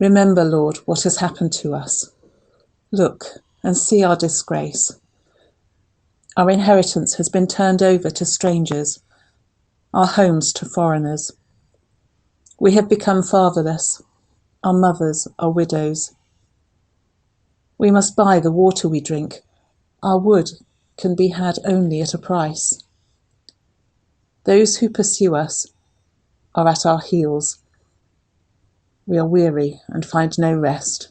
Remember, Lord, what has happened to us. Look and see our disgrace. Our inheritance has been turned over to strangers, our homes to foreigners. We have become fatherless, our mothers are widows. We must buy the water we drink, our wood can be had only at a price. Those who pursue us are at our heels. We are weary and find no rest.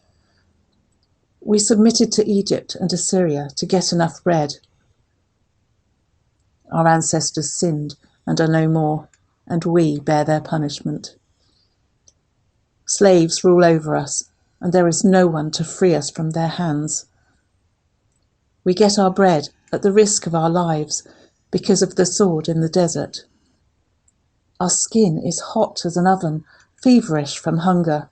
We submitted to Egypt and Assyria to get enough bread. Our ancestors sinned and are no more, and we bear their punishment. Slaves rule over us, and there is no one to free us from their hands. We get our bread at the risk of our lives because of the sword in the desert. Our skin is hot as an oven, feverish from hunger.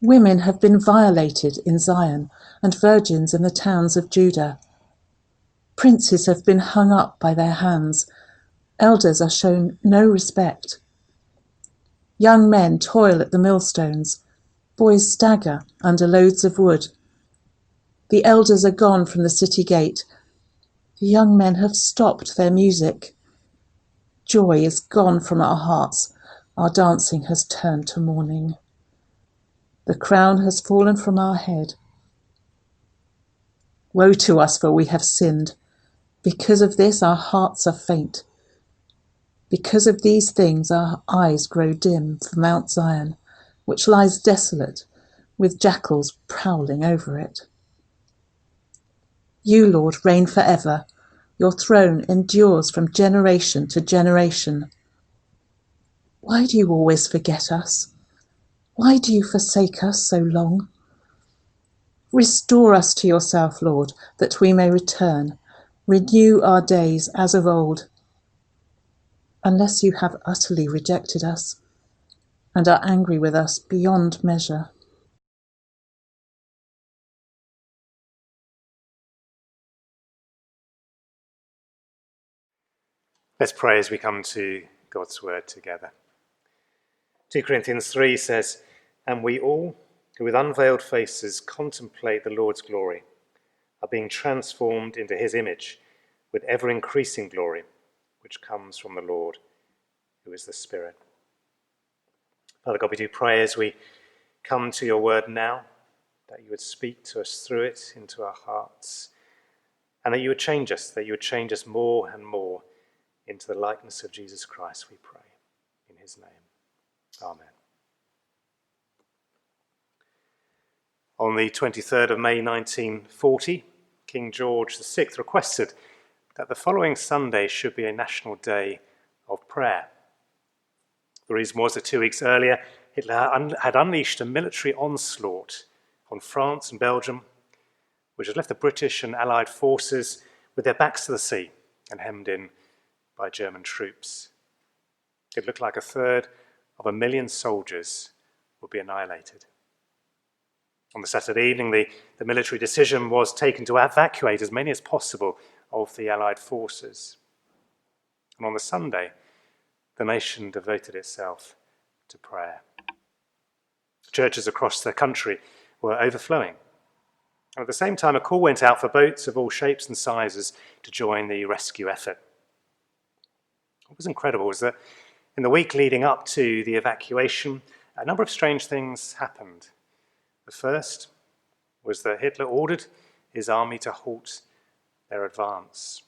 Women have been violated in Zion, and virgins in the towns of Judah. Princes have been hung up by their hands. Elders are shown no respect. Young men toil at the millstones. Boys stagger under loads of wood. The elders are gone from the city gate. The young men have stopped their music. Joy is gone from our hearts. Our dancing has turned to mourning. The crown has fallen from our head. Woe to us, for we have sinned. Because of this, our hearts are faint. Because of these things, our eyes grow dim for Mount Zion, which lies desolate, with jackals prowling over it. You, Lord, reign forever. Your throne endures from generation to generation. Why do you always forget us? Why do you forsake us so long? Restore us to yourself, Lord, that we may return. Renew our days as of old. Unless you have utterly rejected us and are angry with us beyond measure. Let's pray as we come to God's word together. 2 Corinthians 3 says, And we all, who with unveiled faces contemplate the Lord's glory, are being transformed into his image with ever increasing glory, which comes from the Lord, who is the Spirit. Father God, we do pray as we come to your word now that you would speak to us through it into our hearts, and that you would change us, that you would change us more and more into the likeness of Jesus Christ, we pray. In his name. Amen. On the 23rd of May 1940, King George VI requested that the following Sunday should be a national day of prayer. The reason was that two weeks earlier, Hitler had unleashed a military onslaught on France and Belgium, which had left the British and Allied forces with their backs to the sea and hemmed in by German troops. It looked like a third of a million soldiers would be annihilated. On the Saturday evening, the, the military decision was taken to evacuate as many as possible of the Allied forces. And on the Sunday, the nation devoted itself to prayer. Churches across the country were overflowing. And at the same time, a call went out for boats of all shapes and sizes to join the rescue effort. What was incredible was that in the week leading up to the evacuation, a number of strange things happened. The first was that Hitler ordered his army to halt their advance.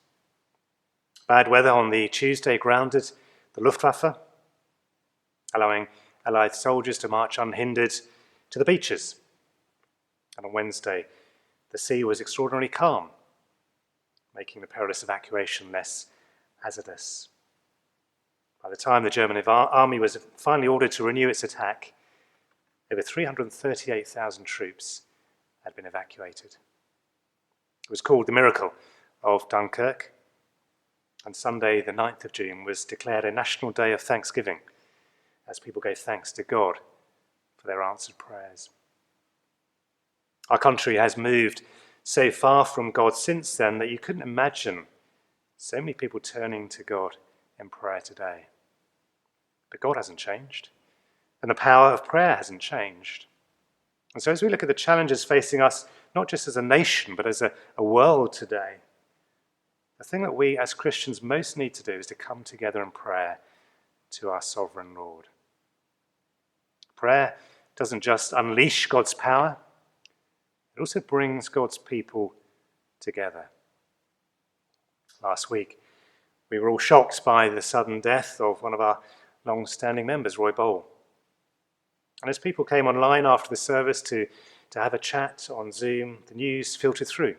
Bad weather on the Tuesday grounded the Luftwaffe, allowing Allied soldiers to march unhindered to the beaches. And on Wednesday, the sea was extraordinarily calm, making the perilous evacuation less hazardous. By the time the German army was finally ordered to renew its attack, over 338,000 troops had been evacuated. It was called the Miracle of Dunkirk, and Sunday, the 9th of June, was declared a national day of thanksgiving as people gave thanks to God for their answered prayers. Our country has moved so far from God since then that you couldn't imagine so many people turning to God in prayer today. But God hasn't changed. And the power of prayer hasn't changed. And so, as we look at the challenges facing us, not just as a nation, but as a, a world today, the thing that we as Christians most need to do is to come together in prayer to our sovereign Lord. Prayer doesn't just unleash God's power, it also brings God's people together. Last week, we were all shocked by the sudden death of one of our long standing members, Roy Bole. And as people came online after the service to, to have a chat on Zoom, the news filtered through.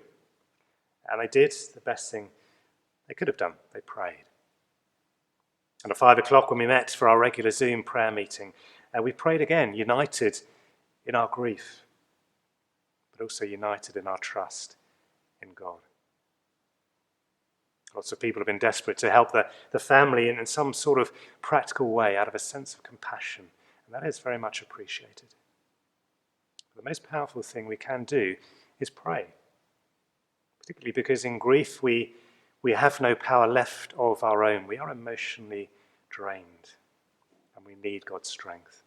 And they did the best thing they could have done they prayed. And at five o'clock, when we met for our regular Zoom prayer meeting, uh, we prayed again, united in our grief, but also united in our trust in God. Lots of people have been desperate to help the, the family in, in some sort of practical way out of a sense of compassion and that is very much appreciated. The most powerful thing we can do is pray, particularly because in grief we, we have no power left of our own. We are emotionally drained and we need God's strength.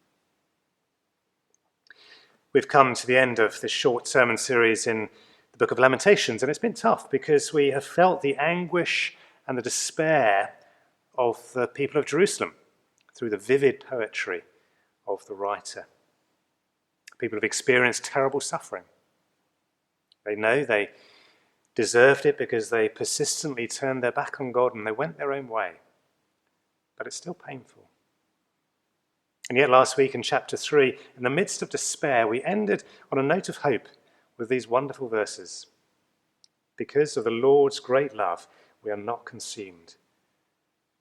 We've come to the end of this short sermon series in book of Lamentations, and it's been tough because we have felt the anguish and the despair of the people of Jerusalem through the vivid poetry of the writer. People have experienced terrible suffering. They know they deserved it because they persistently turned their back on God and they went their own way. But it's still painful. And yet, last week in chapter 3, in the midst of despair, we ended on a note of hope with these wonderful verses. Because of the Lord's great love, we are not consumed,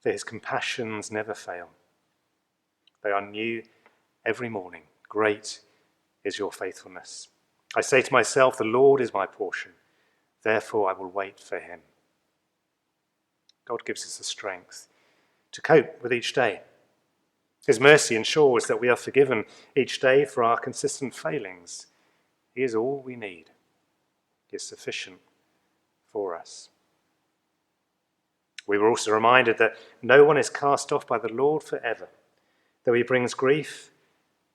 for his compassions never fail. They are new every morning. Great is your faithfulness. I say to myself, The Lord is my portion, therefore I will wait for him. God gives us the strength to cope with each day. His mercy ensures that we are forgiven each day for our consistent failings. Is all we need, is sufficient for us. We were also reminded that no one is cast off by the Lord forever. Though he brings grief,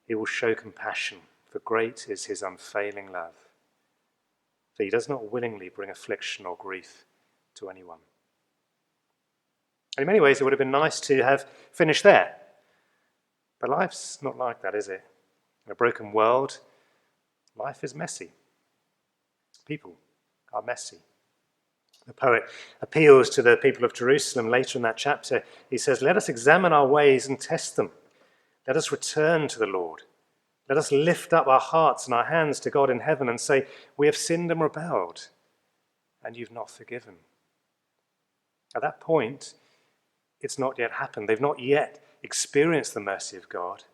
he will show compassion, for great is his unfailing love. For he does not willingly bring affliction or grief to anyone. In many ways, it would have been nice to have finished there. But life's not like that, is it? In a broken world, life is messy. People are messy. The poet appeals to the people of Jerusalem later in that chapter. He says, Let us examine our ways and test them. Let us return to the Lord. Let us lift up our hearts and our hands to God in heaven and say, We have sinned and rebelled, and you've not forgiven. At that point, it's not yet happened. They've not yet experienced the mercy of God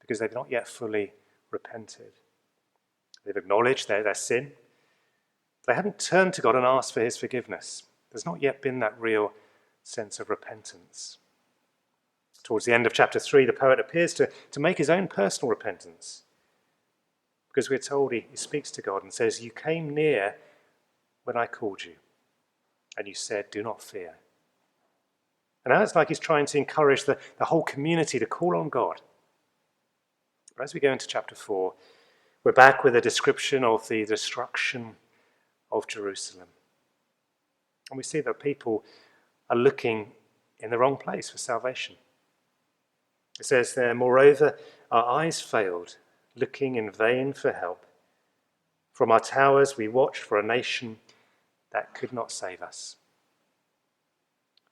because they've not yet fully repented. They've acknowledged their, their sin. They haven't turned to God and asked for his forgiveness. There's not yet been that real sense of repentance. Towards the end of chapter 3, the poet appears to, to make his own personal repentance. Because we're told he, he speaks to God and says, You came near when I called you, and you said, Do not fear. And now it's like he's trying to encourage the, the whole community to call on God. But as we go into chapter 4, we're back with a description of the destruction of Jerusalem. And we see that people are looking in the wrong place for salvation. It says there, Moreover, our eyes failed, looking in vain for help. From our towers we watched for a nation that could not save us.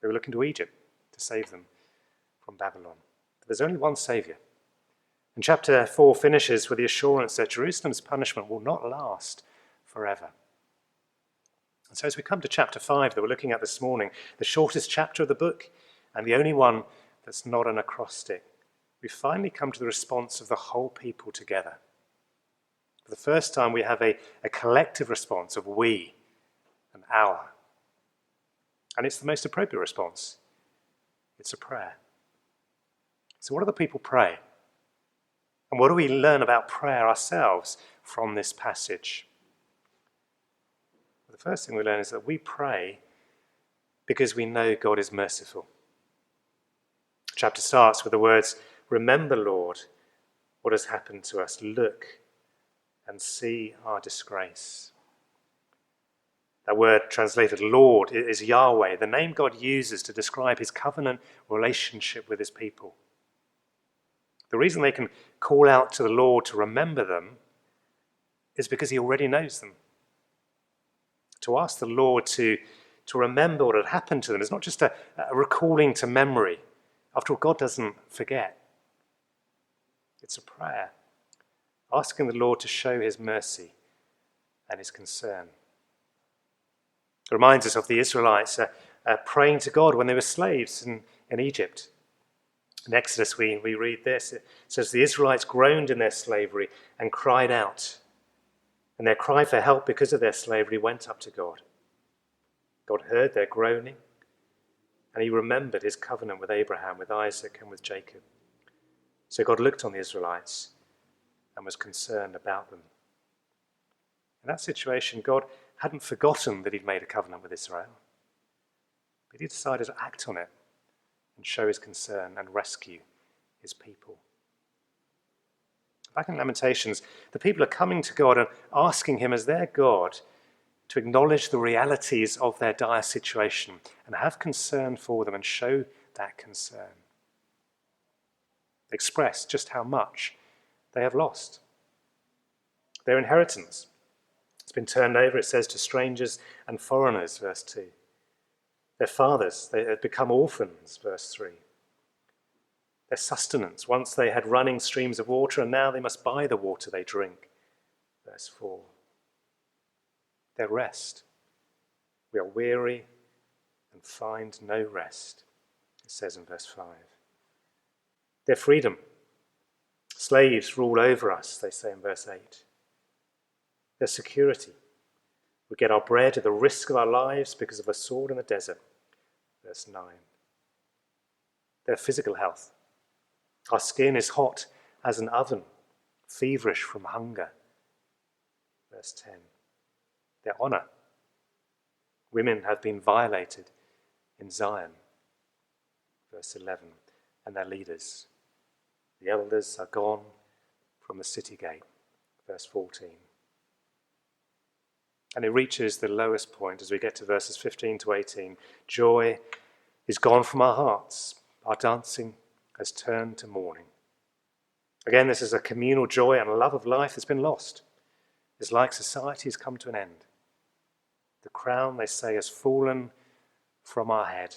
They were looking to Egypt to save them from Babylon. But there's only one Saviour. And chapter 4 finishes with the assurance that Jerusalem's punishment will not last forever. And so, as we come to chapter 5 that we're looking at this morning, the shortest chapter of the book, and the only one that's not an acrostic, we finally come to the response of the whole people together. For the first time, we have a, a collective response of we and our. And it's the most appropriate response it's a prayer. So, what do the people pray? And what do we learn about prayer ourselves from this passage? The first thing we learn is that we pray because we know God is merciful. The chapter starts with the words, Remember, Lord, what has happened to us. Look and see our disgrace. That word translated Lord is Yahweh, the name God uses to describe his covenant relationship with his people. The reason they can call out to the Lord to remember them is because he already knows them. To ask the Lord to, to remember what had happened to them is not just a, a recalling to memory. After all, God doesn't forget. It's a prayer, asking the Lord to show his mercy and his concern. It reminds us of the Israelites uh, uh, praying to God when they were slaves in, in Egypt. In Exodus, we, we read this. It says, The Israelites groaned in their slavery and cried out. And their cry for help because of their slavery went up to God. God heard their groaning, and he remembered his covenant with Abraham, with Isaac, and with Jacob. So God looked on the Israelites and was concerned about them. In that situation, God hadn't forgotten that he'd made a covenant with Israel, but he decided to act on it and show his concern and rescue his people. Back in Lamentations, the people are coming to God and asking him as their God to acknowledge the realities of their dire situation and have concern for them and show that concern express just how much they have lost. Their inheritance has been turned over, it says, to strangers and foreigners, verse 2. Their fathers, they had become orphans, verse 3. Their sustenance, once they had running streams of water, and now they must buy the water they drink, verse 4. Their rest, we are weary and find no rest, it says in verse 5 their freedom. Slaves rule over us, they say in verse 8. Their security. We get our bread at the risk of our lives because of a sword in the desert, verse 9. Their physical health. Our skin is hot as an oven, feverish from hunger, verse 10. Their honor. Women have been violated in Zion, verse 11, and their leaders. The elders are gone from the city gate. Verse 14. And it reaches the lowest point as we get to verses 15 to 18. Joy is gone from our hearts. Our dancing has turned to mourning. Again, this is a communal joy and a love of life that's been lost. It's like society has come to an end. The crown, they say, has fallen from our head.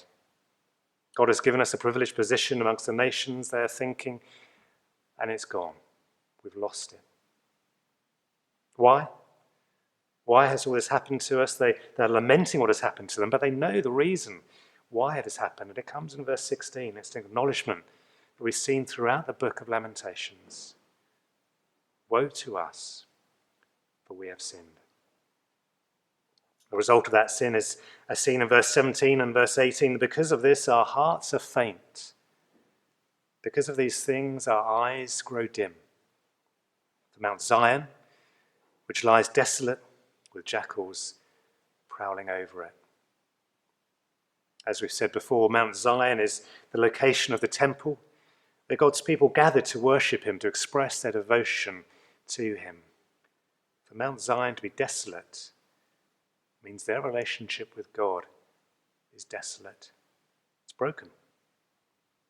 God has given us a privileged position amongst the nations, they're thinking, and it's gone. We've lost it. Why? Why has all this happened to us? They, they're lamenting what has happened to them, but they know the reason why it has happened. And it comes in verse 16. It's an acknowledgement that we've seen throughout the book of Lamentations. Woe to us, for we have sinned. The result of that sin is as seen in verse 17 and verse 18. Because of this, our hearts are faint because of these things, our eyes grow dim. The Mount Zion, which lies desolate with jackals prowling over it. As we've said before, Mount Zion is the location of the temple where God's people gathered to worship Him, to express their devotion to Him. For Mount Zion to be desolate means their relationship with God is desolate, it's broken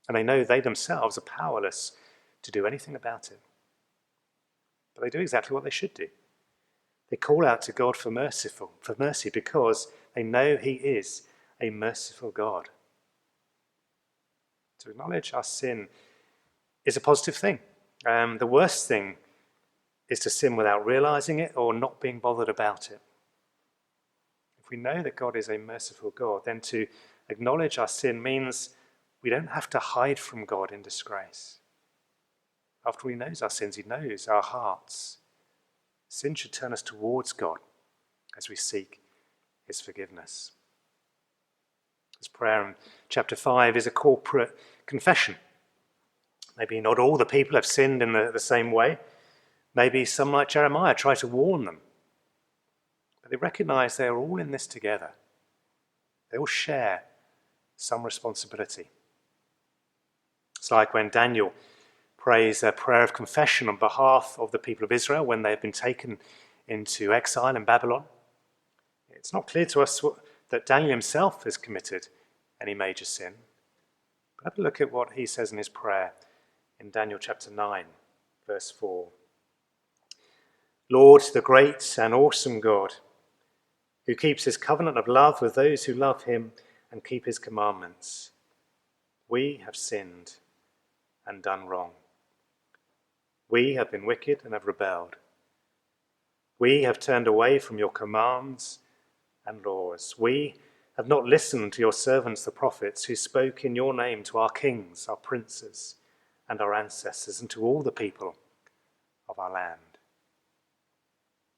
and they know they themselves are powerless to do anything about it. But they do exactly what they should do. They call out to God for merciful, for mercy because they know He is a merciful God. To acknowledge our sin is a positive thing. Um, the worst thing is to sin without realizing it or not being bothered about it. If we know that God is a merciful God, then to acknowledge our sin means we don't have to hide from God in disgrace. After He knows our sins, He knows our hearts. Sin should turn us towards God as we seek His forgiveness. This prayer in chapter 5 is a corporate confession. Maybe not all the people have sinned in the, the same way. Maybe some, like Jeremiah, try to warn them. But they recognize they are all in this together. They all share some responsibility. It's like when Daniel prays a prayer of confession on behalf of the people of Israel when they have been taken into exile in Babylon. It's not clear to us that Daniel himself has committed any major sin. But have a look at what he says in his prayer in Daniel chapter 9, verse 4. Lord, the great and awesome God, who keeps his covenant of love with those who love him and keep his commandments. We have sinned and done wrong. We have been wicked and have rebelled. We have turned away from your commands and laws. We have not listened to your servants, the prophets, who spoke in your name to our kings, our princes, and our ancestors, and to all the people of our land.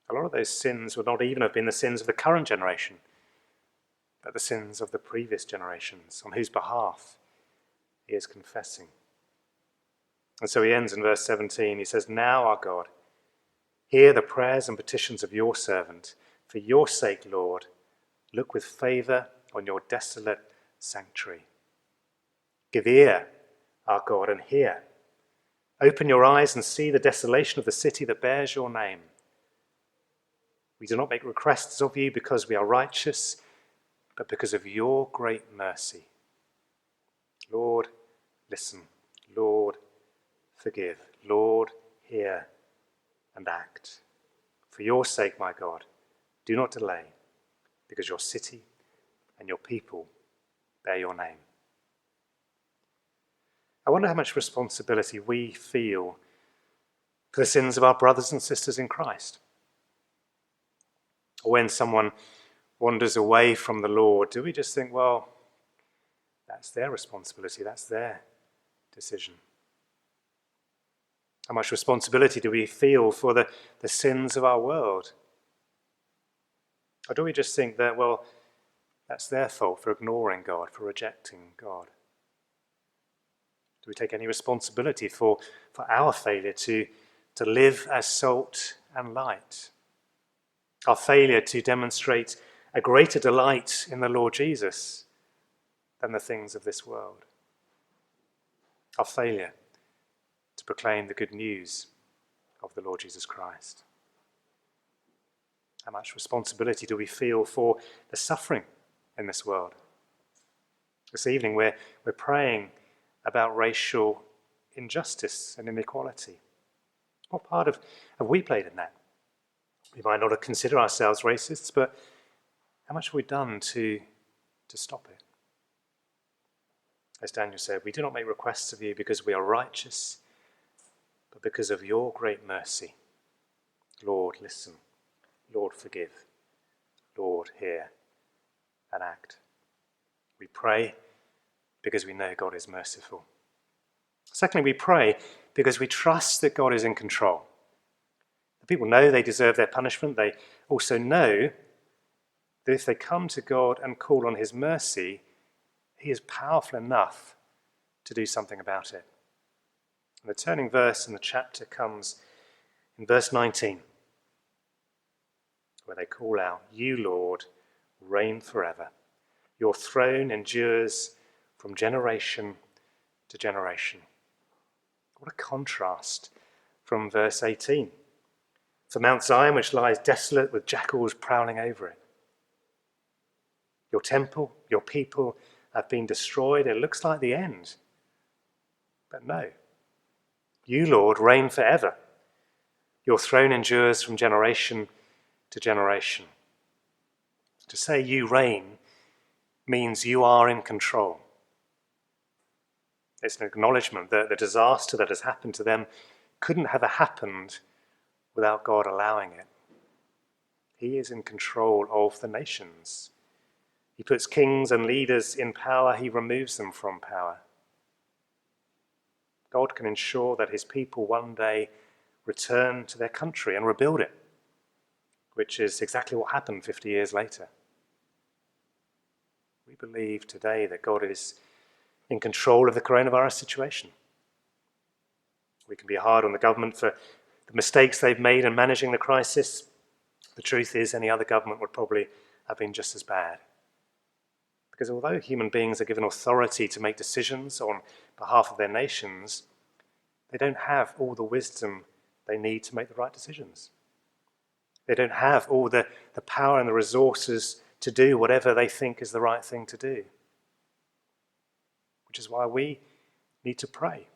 A lot of those sins would not even have been the sins of the current generation, but the sins of the previous generations, on whose behalf he is confessing. And so he ends in verse 17. He says, Now, our God, hear the prayers and petitions of your servant. For your sake, Lord, look with favor on your desolate sanctuary. Give ear, our God, and hear. Open your eyes and see the desolation of the city that bears your name. We do not make requests of you because we are righteous, but because of your great mercy. Lord, listen. Lord, forgive. Lord, hear and act. For your sake, my God, do not delay, because your city and your people bear your name. I wonder how much responsibility we feel for the sins of our brothers and sisters in Christ. Or when someone wanders away from the Lord, do we just think, well, that's their responsibility, that's their decision? How much responsibility do we feel for the, the sins of our world? Or do we just think that, well, that's their fault for ignoring God, for rejecting God? Do we take any responsibility for, for our failure to, to live as salt and light? Our failure to demonstrate a greater delight in the Lord Jesus than the things of this world? Our failure to proclaim the good news of the Lord Jesus Christ? How much responsibility do we feel for the suffering in this world? This evening, we're, we're praying about racial injustice and inequality. What part of, have we played in that? We might not consider ourselves racists, but how much have we done to, to stop it? As Daniel said, we do not make requests of you because we are righteous, but because of your great mercy. Lord, listen. Lord, forgive. Lord, hear and act. We pray because we know God is merciful. Secondly, we pray because we trust that God is in control. The people know they deserve their punishment. They also know that if they come to God and call on His mercy, He is powerful enough to do something about it. And the turning verse in the chapter comes in verse 19, where they call out, You, Lord, reign forever. Your throne endures from generation to generation. What a contrast from verse 18. For Mount Zion, which lies desolate with jackals prowling over it. Your temple, your people have been destroyed. It looks like the end. But no, you, Lord, reign forever. Your throne endures from generation to generation. To say you reign means you are in control. It's an acknowledgement that the disaster that has happened to them couldn't have happened without God allowing it. He is in control of the nations. He puts kings and leaders in power, he removes them from power. God can ensure that his people one day return to their country and rebuild it, which is exactly what happened 50 years later. We believe today that God is in control of the coronavirus situation. We can be hard on the government for the mistakes they've made in managing the crisis. The truth is, any other government would probably have been just as bad. Because although human beings are given authority to make decisions on behalf of their nations, They don't have all the wisdom they need to make the right decisions. They don't have all the, the power and the resources to do whatever they think is the right thing to do. Which is why we need to pray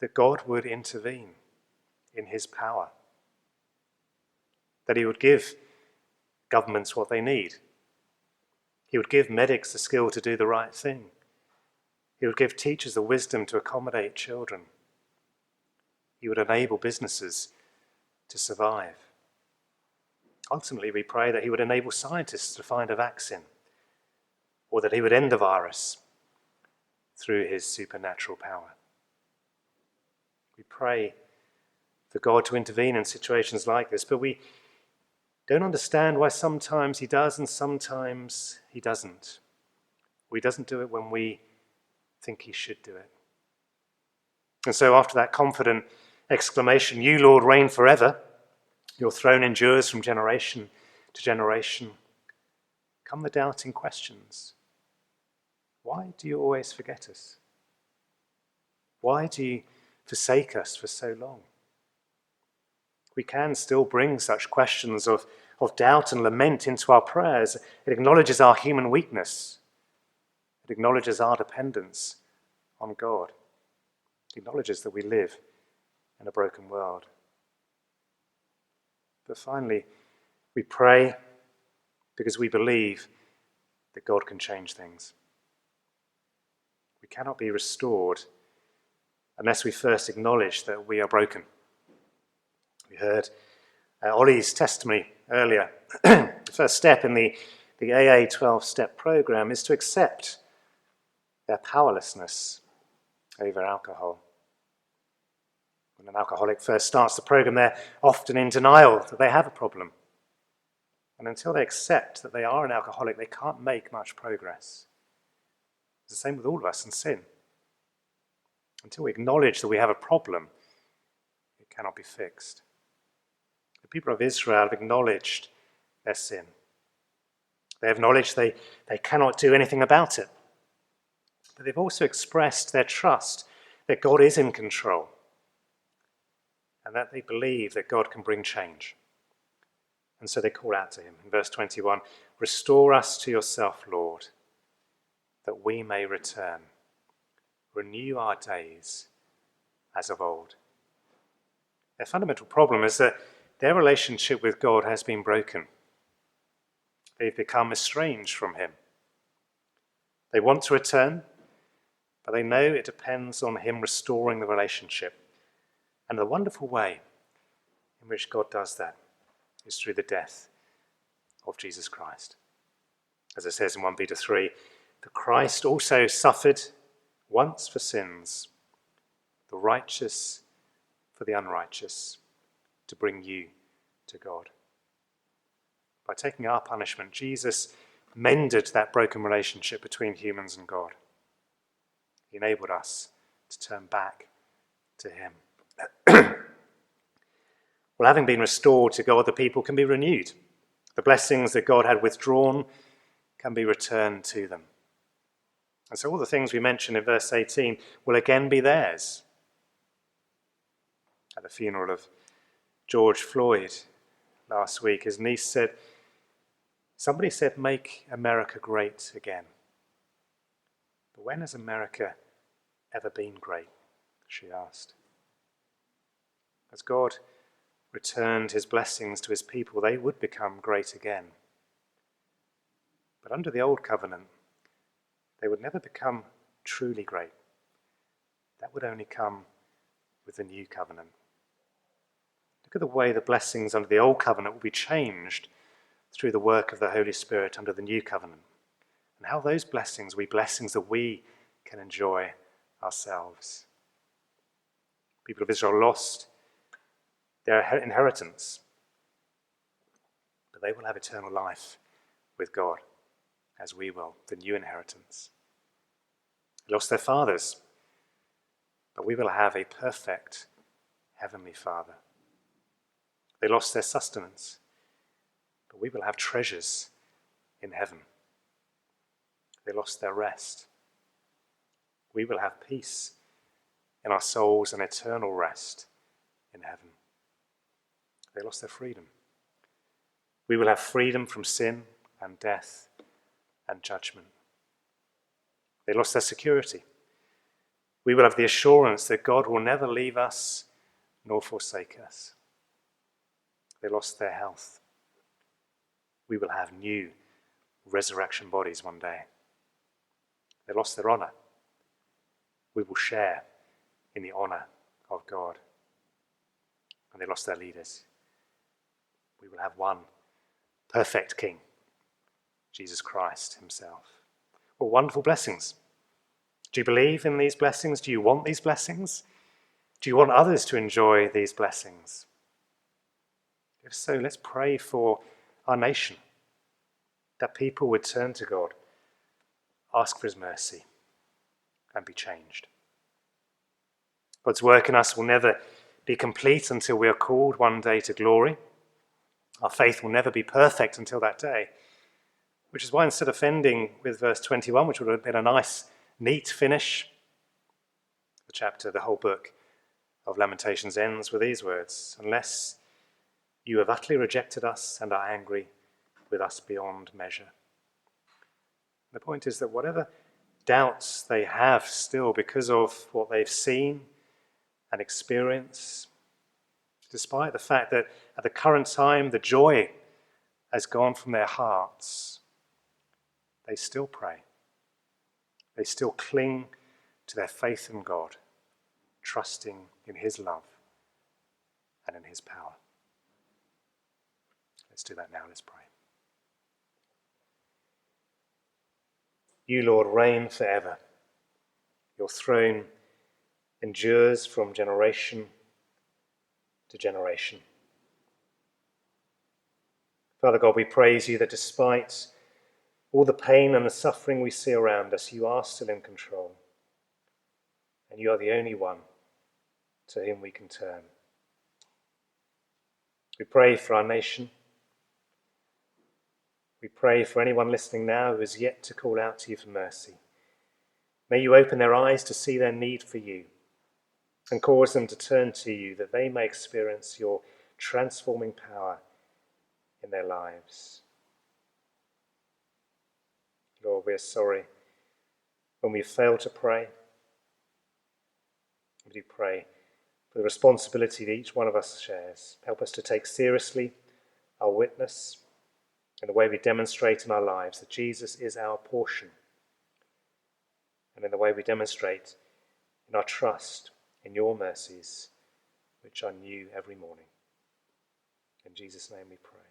that God would intervene in his power, that he would give governments what they need. He would give medics the skill to do the right thing. He would give teachers the wisdom to accommodate children. He would enable businesses to survive. Ultimately, we pray that He would enable scientists to find a vaccine, or that He would end the virus through His supernatural power. We pray for God to intervene in situations like this, but we don't understand why sometimes He does and sometimes He doesn't. Or He doesn't do it when we think He should do it. And so, after that confident exclamation, You, Lord, reign forever, your throne endures from generation to generation, come the doubting questions. Why do you always forget us? Why do you forsake us for so long? We can still bring such questions of, of doubt and lament into our prayers. It acknowledges our human weakness, it acknowledges our dependence on God, it acknowledges that we live in a broken world. But finally, we pray because we believe that God can change things. We cannot be restored unless we first acknowledge that we are broken. We heard uh, Ollie's testimony earlier. the first step in the, the AA 12 step program is to accept their powerlessness over alcohol. When an alcoholic first starts the program, they're often in denial that they have a problem. And until they accept that they are an alcoholic, they can't make much progress. It's the same with all of us in sin. Until we acknowledge that we have a problem, it cannot be fixed. The people of Israel have acknowledged their sin. They have acknowledged they, they cannot do anything about it. But they've also expressed their trust that God is in control and that they believe that God can bring change. And so they call out to him in verse 21 Restore us to yourself, Lord, that we may return. Renew our days as of old. Their fundamental problem is that their relationship with God has been broken. They've become estranged from Him. They want to return, but they know it depends on Him restoring the relationship. And the wonderful way in which God does that is through the death of Jesus Christ. As it says in 1 Peter 3, the Christ also suffered once for sins, the righteous for the unrighteous, to bring you to God. By taking our punishment, Jesus mended that broken relationship between humans and God. He enabled us to turn back to Him. well, having been restored to God, the people can be renewed. The blessings that God had withdrawn can be returned to them. And so all the things we mentioned in verse 18 will again be theirs. At the funeral of George Floyd last week, his niece said, Somebody said, Make America great again. But when has America ever been great? She asked. As God returned his blessings to his people, they would become great again. But under the old covenant, they would never become truly great. That would only come with the new covenant. Look at the way the blessings under the old covenant will be changed through the work of the Holy Spirit under the new covenant, and how those blessings will be blessings that we can enjoy ourselves. People of Israel lost their inheritance, but they will have eternal life with God, as we will, the new inheritance. They lost their fathers, but we will have a perfect heavenly Father. They lost their sustenance, but we will have treasures in heaven. They lost their rest. We will have peace in our souls and eternal rest in heaven. They lost their freedom. We will have freedom from sin and death and judgment. They lost their security. We will have the assurance that God will never leave us nor forsake us. They lost their health. We will have new resurrection bodies one day. They lost their honor. We will share in the honor of God. And they lost their leaders. We will have one perfect King, Jesus Christ Himself. What wonderful blessings. Do you believe in these blessings? Do you want these blessings? Do you want others to enjoy these blessings? If so, let's pray for our nation, that people would turn to God, ask for His mercy, and be changed. God's work in us will never be complete until we are called one day to glory. Our faith will never be perfect until that day, which is why instead of ending with verse 21, which would have been a nice, neat finish, the chapter, the whole book of Lamentations ends with these words Unless you have utterly rejected us and are angry with us beyond measure. The point is that whatever doubts they have still because of what they've seen and experienced, despite the fact that at the current time the joy has gone from their hearts, they still pray. They still cling to their faith in God, trusting in His love and in His power. Let's do that now. Let's pray. You, Lord, reign forever. Your throne endures from generation to generation. Father God, we praise you that despite all the pain and the suffering we see around us, you are still in control. And you are the only one to whom we can turn. We pray for our nation. We pray for anyone listening now who has yet to call out to you for mercy. May you open their eyes to see their need for you and cause them to turn to you that they may experience your transforming power in their lives. Lord, we are sorry when we fail to pray. We do pray for the responsibility that each one of us shares. Help us to take seriously our witness and the way we demonstrate in our lives that Jesus is our portion, and in the way we demonstrate in our trust in your mercies, which are new every morning. In Jesus' name we pray.